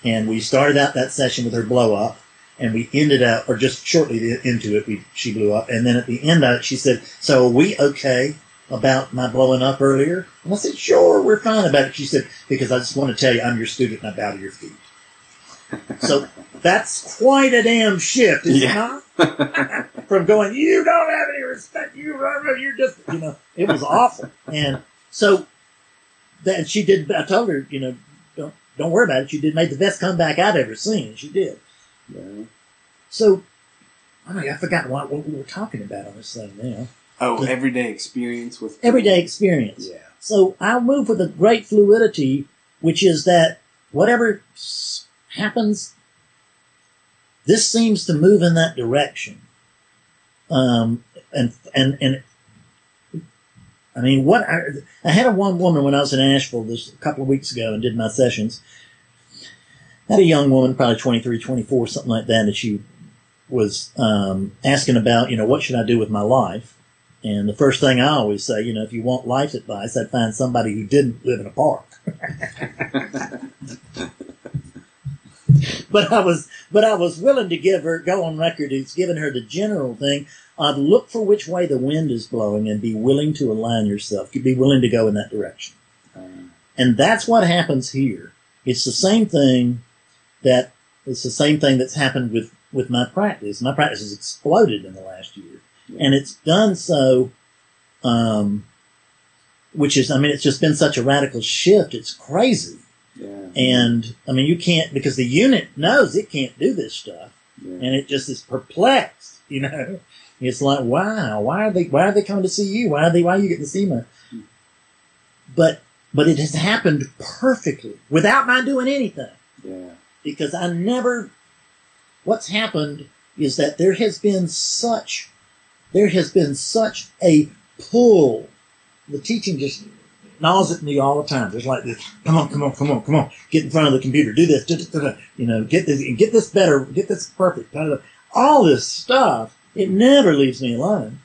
and we started out that session with her blow up, and we ended up, or just shortly into it, we she blew up, and then at the end of it, she said, "So are we okay?" About my blowing up earlier, and I said, "Sure, we're fine about it." She said, "Because I just want to tell you, I'm your student, and I bow to your feet." So that's quite a damn shift, is Yeah. it not? From going, you don't have any respect, you you're just, you know, it was awful. And so that she did. I told her, you know, don't don't worry about it. She did made the best comeback I've ever seen. and She did. Yeah. So oh I mean, I forgot what, what we were talking about on this thing now. Oh, everyday experience with Everyday experience. Yeah. So I'll move with a great fluidity, which is that whatever happens, this seems to move in that direction. Um, and and and I mean, what I, I had a one woman when I was in Asheville this a couple of weeks ago and did my sessions. had a young woman, probably 23, 24, something like that, and she was um, asking about, you know, what should I do with my life? And the first thing I always say, you know, if you want life advice, I'd find somebody who didn't live in a park. but I was, but I was willing to give her, go on record as giving her the general thing. I'd look for which way the wind is blowing and be willing to align yourself. Be willing to go in that direction. And that's what happens here. It's the same thing that it's the same thing that's happened with, with my practice. My practice has exploded in the last year. And it's done so, um, which is, I mean, it's just been such a radical shift. It's crazy. Yeah. And I mean, you can't, because the unit knows it can't do this stuff yeah. and it just is perplexed, you know. It's like, wow, why are they why are they coming to see you? Why are they why are you getting to see me? But but it has happened perfectly without my doing anything. yeah. Because I never what's happened is that there has been such there has been such a pull. The teaching just gnaws at me all the time. There's like this, come on, come on, come on, come on, get in front of the computer, do this, da, da, da, you know, get this, get this better, get this perfect, all this stuff. It never leaves me alone,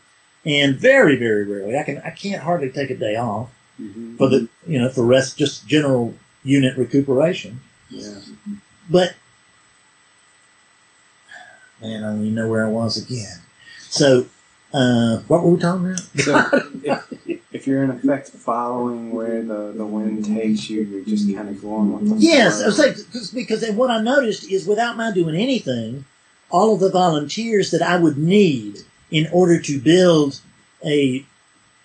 and very, very rarely I can, I can't hardly take a day off Mhm. for the, you know, for rest, just general unit recuperation. yeah. But man, I don't even know where I was again. So, uh, what were we talking about? So if, if you're in effect following where the, the wind takes you, you're just kind of going with the Yes, I was like, because, because what I noticed is without my doing anything, all of the volunteers that I would need in order to build a,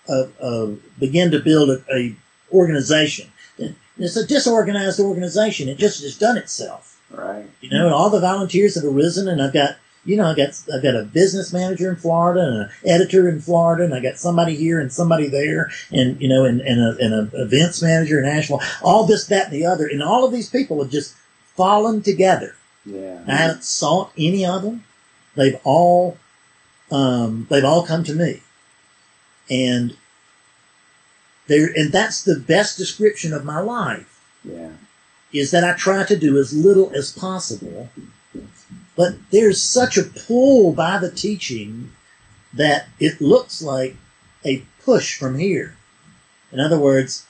a, a begin to build a, a organization. And It's a disorganized organization. It just has done itself. right. You know, and all the volunteers have arisen, and I've got, you know, I got, I've got a business manager in Florida and an editor in Florida, and I got somebody here and somebody there, and you know, and and a, and a events manager in Asheville. All this, that, and the other, and all of these people have just fallen together. Yeah. I haven't sought any of them. They've all, um, they've all come to me, and they and that's the best description of my life Yeah. is that I try to do as little as possible. But there's such a pull by the teaching that it looks like a push from here. In other words,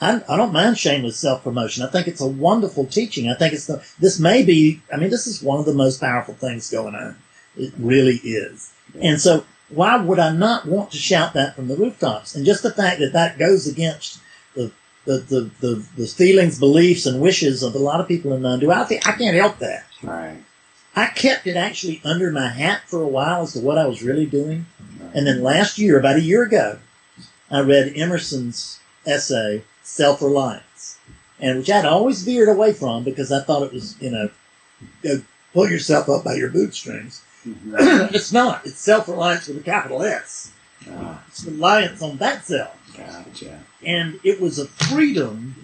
I, I don't mind shameless self promotion. I think it's a wonderful teaching. I think it's the, this may be, I mean, this is one of the most powerful things going on. It really is. And so why would I not want to shout that from the rooftops? And just the fact that that goes against the, the, the, the, the feelings, beliefs, and wishes of a lot of people in non-duality, I can't help that. Right. I kept it actually under my hat for a while as to what I was really doing. And then last year, about a year ago, I read Emerson's essay, Self Reliance, and which I'd always veered away from because I thought it was, you know, go pull yourself up by your bootstrings. Mhm. it's not. It's self reliance with a capital S. Ah, It's reliance on that self. gotcha. And it was a freedom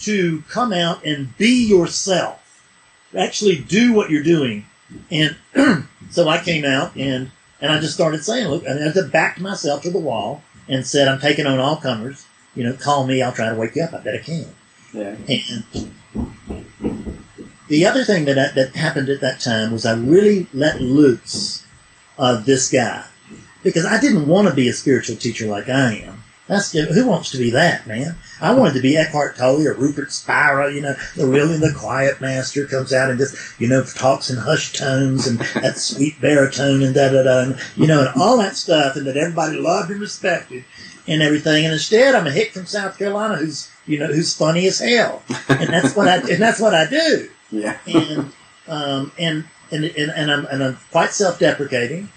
to come out and be yourself. Actually do what you're doing. And so I came out and and I just started saying, look, and I just backed myself to the wall and said, I'm taking on all comers. You know, call me, I'll try to wake you up. I bet I can. Yeah. And the other thing that I, that happened at that time was I really let loose of this guy because I didn't want to be a spiritual teacher like I am. That's who wants to be that man. I wanted to be Eckhart Tolle or Rupert Spira, you know, the really the quiet master comes out and just you know talks in hushed tones and that sweet baritone and da da da, and, you know, and all that stuff, and that everybody loved and respected and everything. And instead, I'm a hick from South Carolina who's you know who's funny as hell, and that's what I and that's what I do Yeah. and um, and and and, and I'm and I'm quite self-deprecating.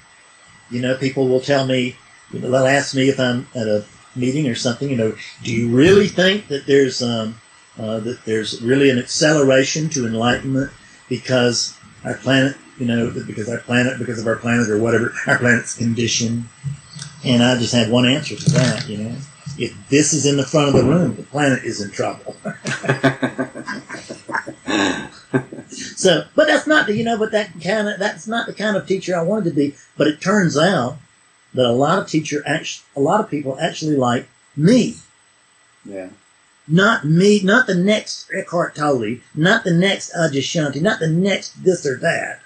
You know, people will tell me, you know, they'll ask me if I'm at a meeting or something. You know, do you really think that there's um, uh, that there's really an acceleration to enlightenment because our planet, you know, because our planet, because of our planet or whatever, our planet's condition. And I just had one answer to that. You know, if this is in the front of the room, the planet is in trouble. So, but that's not the, you know, but that kind of, that's not the kind of teacher I wanted to be. But it turns out that a lot of teacher, act- a lot of people actually like me. yeah. Not me, not the next Eckhart Tolle, not the next Adyashanti, not the next this or that,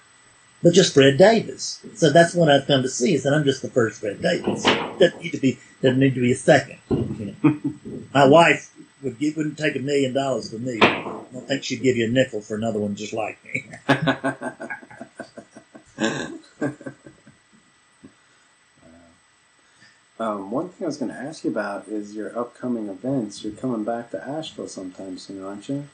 but just Fred Davis. So that's what I've come to see is that I'm just the first Fred Davis. Doesn't need to be, doesn't need to be a second. You know. My wife would give, wouldn't take a million dollars for me. I don't think she'd give you a nickel for another one just like me. um, one thing I was going to ask you about is your upcoming events. You're coming back to Asheville sometime soon, aren't you?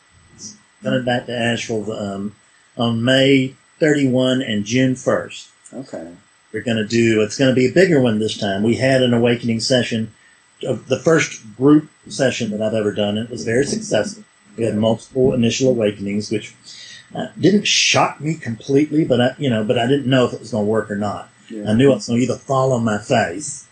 coming back to Asheville um, on May 31 and June 1st. Okay. We're going to do, it's going to be a bigger one this time. We had an awakening session, the first group session that I've ever done. It was very successful. We had multiple initial awakenings, which uh, didn't shock me completely, but I, you know, but I didn't know if it was going to work or not. Yeah. I knew it was going to either fall on my face,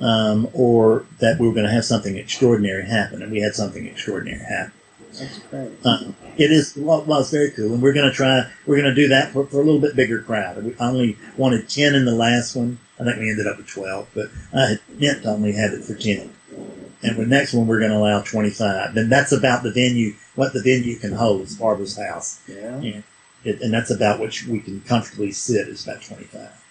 um, or that we were going to have something extraordinary happen, and we had something extraordinary happen. That's great. Uh, it is well, well, it's very cool, and we're going to try. We're going to do that for, for a little bit bigger crowd. We only wanted ten in the last one. I think we ended up with twelve, but I had meant to only have it for ten. And the next one, we're going to allow twenty-five. And that's about the venue, what the venue can hold. It's Barbara's house, Yeah. it, and that's about what we can comfortably sit. Is about twenty-five.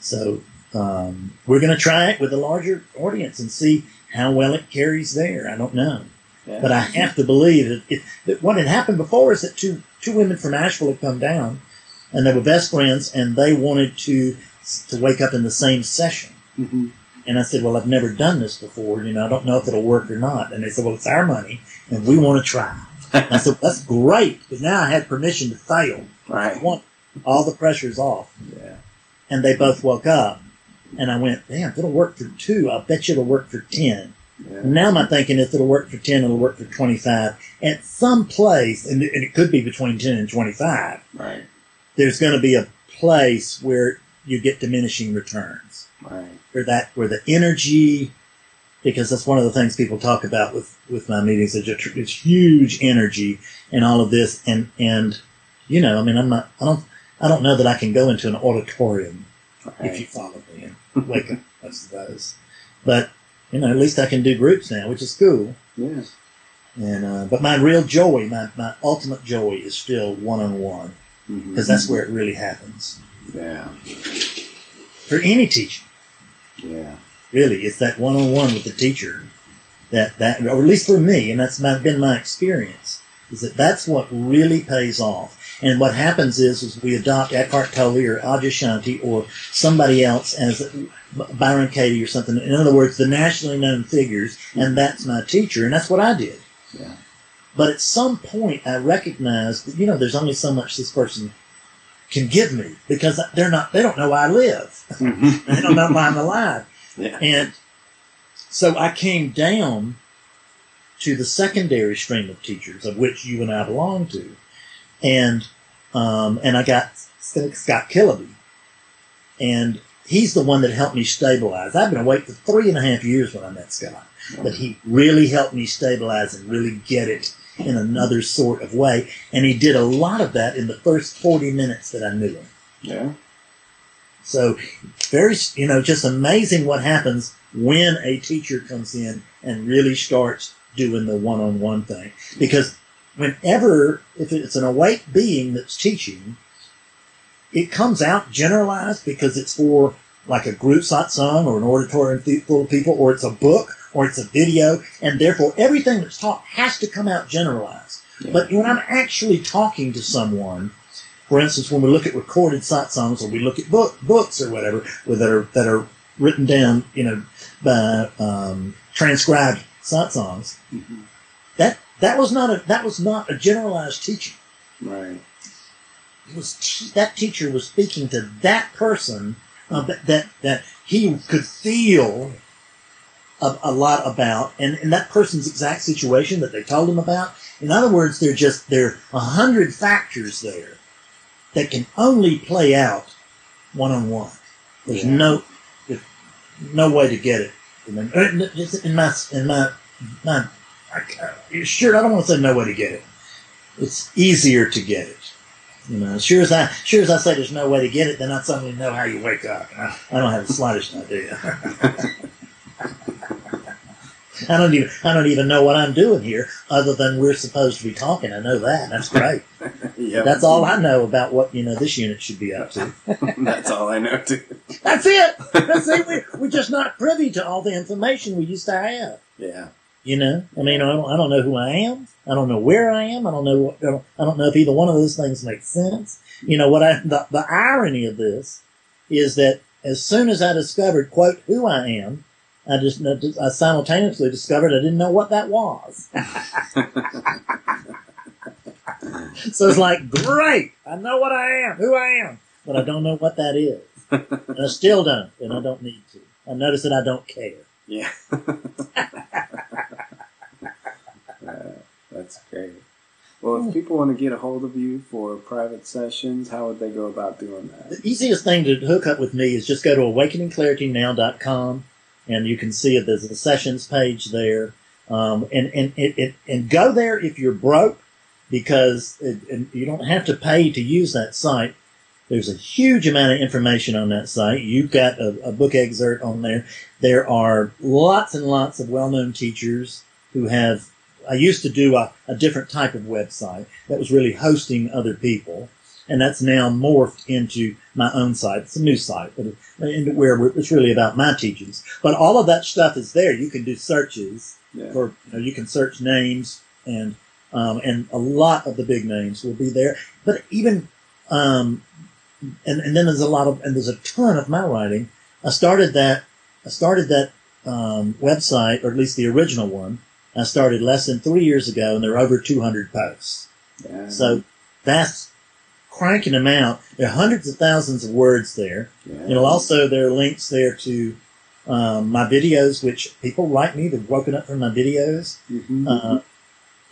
So um, we're going to try it with a larger audience and see how well it carries there. I don't know. Yeah. But I have to believe that, it, that what had happened before is that two two women from Asheville had come down, and they were best friends, and they wanted to to wake up in the same session. Mhm. And I said, "Well, I've never done this before. You know, I don't know if it'll work or not." And they said, "Well, it's our money, and we want to try." I said, "That's great, because now I had permission to fail. Right. One, all the pressure's off." Yeah. And they both woke up, and I went, "Damn, if it'll work for two, I bet you it'll work for ten. Yeah. Now my thinking if it'll work for 10, it'll work for 25. At some place, and it, could be between 10 and 25, Right. there's going to be a place where you get diminishing returns. Right. Where that, where the energy, because that's one of the things people talk about with, with my meetings, it's it's huge energy and all of this. And, and, you know, I mean, I'm not, I don't, I don't know that I can go into an auditorium if you follow me and wake up, I suppose. But, you know, at least I can do groups now, which is cool. Yeah. And uh, but my real joy, my, my ultimate joy, is still one on one Mhm. because that's where it really happens Yeah. for any teacher. Yeah. Really, it's that one on one with the teacher that that, or at least for me, and that's my, been my experience, is that that's what really pays off. And what happens is, is we adopt Eckhart Tolle or Adyashanti or somebody else as Byron Katie or something. In other words, the nationally known figures, and that's my teacher, and that's what I did. Yeah. But at some point, I recognized that, you know, there's only so much this person can give me because they're not, they don't know I live. Mhm. they don't know I'm alive. yeah. And so I came down to the secondary stream of teachers, of which you and I belong to, and um, and I got Scott Kiloby, and he's the one that helped me stabilize. I've been awake for three and a half years when I met Scott, but he really helped me stabilize and really get it in another sort of way, and he did a lot of that in the first forty minutes that I knew him. Yeah. So very, you know, just amazing what happens when a teacher comes in and really starts doing the one-on-one thing. Because whenever, if it's an awake being that's teaching, it comes out generalized because it's for like a group satsang or an auditorium full of people, or it's a book, or it's a video, and therefore everything that's taught has to come out generalized. Yeah. But when I'm actually talking to someone, for instance, when we look at recorded satsangs or we look at book, books or whatever that are that are written down, you know, by um, transcribed satsangs, Mhm. that that was not a that was not a generalized teaching. Right. It was te- that teacher was speaking to that person uh, that, that that he could feel a, a lot about, and, and that person's exact situation that they told him about. In other words, they're just there are a hundred factors there that can only play out one on one. There's Yeah. no there's no way to get it. In my in my my I, sure I don't want to say no way to get it. It's easier to get it. You know, sure as I sure as I say there's no way to get it, then I suddenly know how you wake up. I, I don't have the slightest idea. I don't even I don't even know what I'm doing here, other than we're supposed to be talking. I know that. That's great. Yep. That's all I know about what you know this unit should be up to. That's all I know too. That's it. That's it. We, we're just not privy to all the information we used to have. Yeah. You know, I mean, I don't, I don't know who I am. I don't know where I am. I don't know. What, I don't- I don't know if either one of those things makes sense. You know what? I the, the irony of this is that as soon as I discovered quote who I am, I just I simultaneously discovered I didn't know what that was. so it's like great, I know what I am, who I am, but I don't know what that is, and I still don't, and I don't need to. I notice that I don't care. Yeah. That's great. Well, if people want to get a hold of you for private sessions, how would they go about doing that? The easiest thing to hook up with me is just go to awakeningclaritynow.com and you can see it. There's a sessions page there. Um, and, and, it, it, and go there if you're broke because it, you don't have to pay to use that site. There's a huge amount of information on that site. You've got a, a book excerpt on there. There are lots and lots of well-known teachers who have I used to do a, a different type of website that was really hosting other people, and that's now morphed into my own site. It's a new site, but it, where it's really about my teachings. But all of that stuff is there. You can do searches Yeah. for you, know, you can search names and um, and a lot of the big names will be there. But even um, and and then there's a lot of and there's a ton of my writing. I started that I started that um, website, or at least the original one. I started less than three years ago, and there are over 200 posts. yeah. So that's cranking them out. There are hundreds of thousands of words there. yeah. You know, also there are links there to um, my videos, which people write me. They've woken up from my videos, Mhm. uh,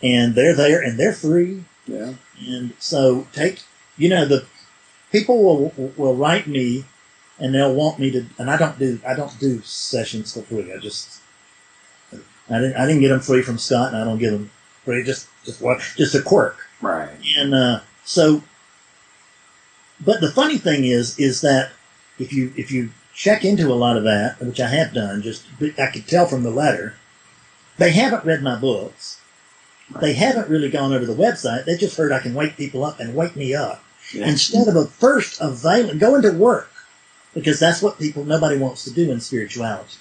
and they're there and they're free. yeah. And so take, you know, the people will will write me, and they'll want me to. And I don't do I don't do sessions for free. I just I didn't I didn't get them free from Scott, and I don't give them free. Just just what just a quirk. Right. And uh, so, but the funny thing is, is that if you if you check into a lot of that, which I have done, just I could tell from the letter, they haven't read my books. They haven't really gone over the website. They just heard I can wake people up and wake me up Yeah. instead of a first availing going to work because that's what people nobody wants to do in spirituality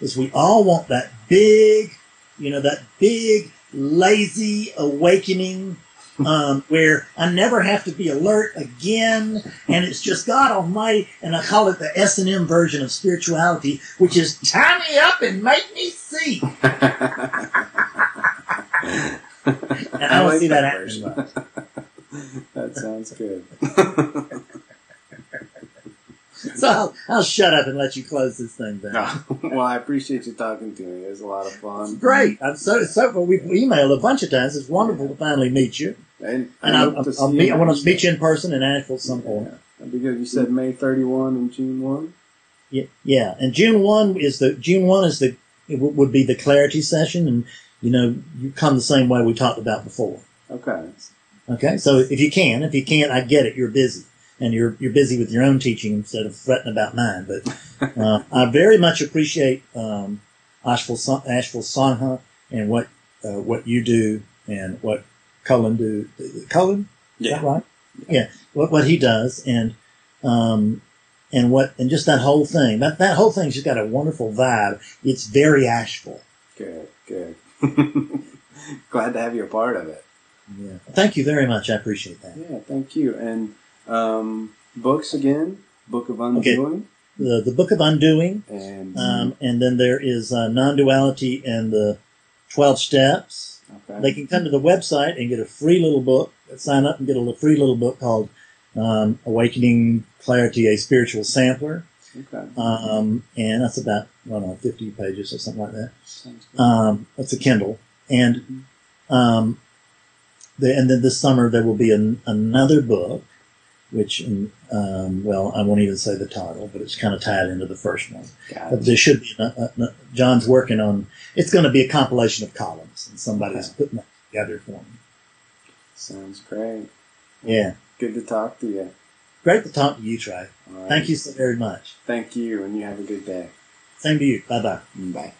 is we all want that big you know that big lazy awakening um, where I never have to be alert again, and it's just God Almighty, and I call it the S and M version of spirituality, which is tie me up and make me see. And I don't like see that version. happening that sounds good. So I'll, I'll shut up and let you close this thing down. No. well, I appreciate you talking to me. It was a lot of fun. Great. I'm so so. We've emailed a bunch of times. It's wonderful to finally meet you, And, and I I'll, hope to I'll meet, I want to meet you in person in Asheville at some point. Yeah. That'd be good. You said May 31 and June 1? Yeah, yeah. And June one is the June one is the it w- would be the clarity session, and you know you come the same way we talked about before. Okay. Okay, so if you can, if you can't, I get it. You're busy, and you're you're busy with your own teaching instead of fretting about mine. But uh, I very much appreciate um, Asheville Sangha and what uh, what you do and what Cullen do. Cullen, that right? Yeah, what what he does and um, and what and just that whole thing. That that whole thing's just got a wonderful vibe. It's very Asheville. Good, good. Glad to have you a part of it. Yeah. Thank you very much. I appreciate that. Yeah, thank you. And um, books again Book of Undoing. The the Book of Undoing. And Um, and then there is uh, non-duality and the 12 steps. okay. They can come to the website and get a free little book, sign up and get a little free little book called um, Awakening Clarity, a Spiritual Sampler. okay. Um, and that's about, I don't know, 50 pages or something like that. Um, it's a Kindle. And, um, the, and then this summer there will be an, another book, which, um, well, I won't even say the title, but it's kind of tied into the first one. Got But there should be. A, a, a- John's working on. It's going to be a compilation of columns, and somebody's putting that together for me. Sounds great. Yeah, Good to talk to you. great to talk to you, Trey. Right. Thank you so very much. Thank you, and you have a good day. Same to you. Bye bye. Bye.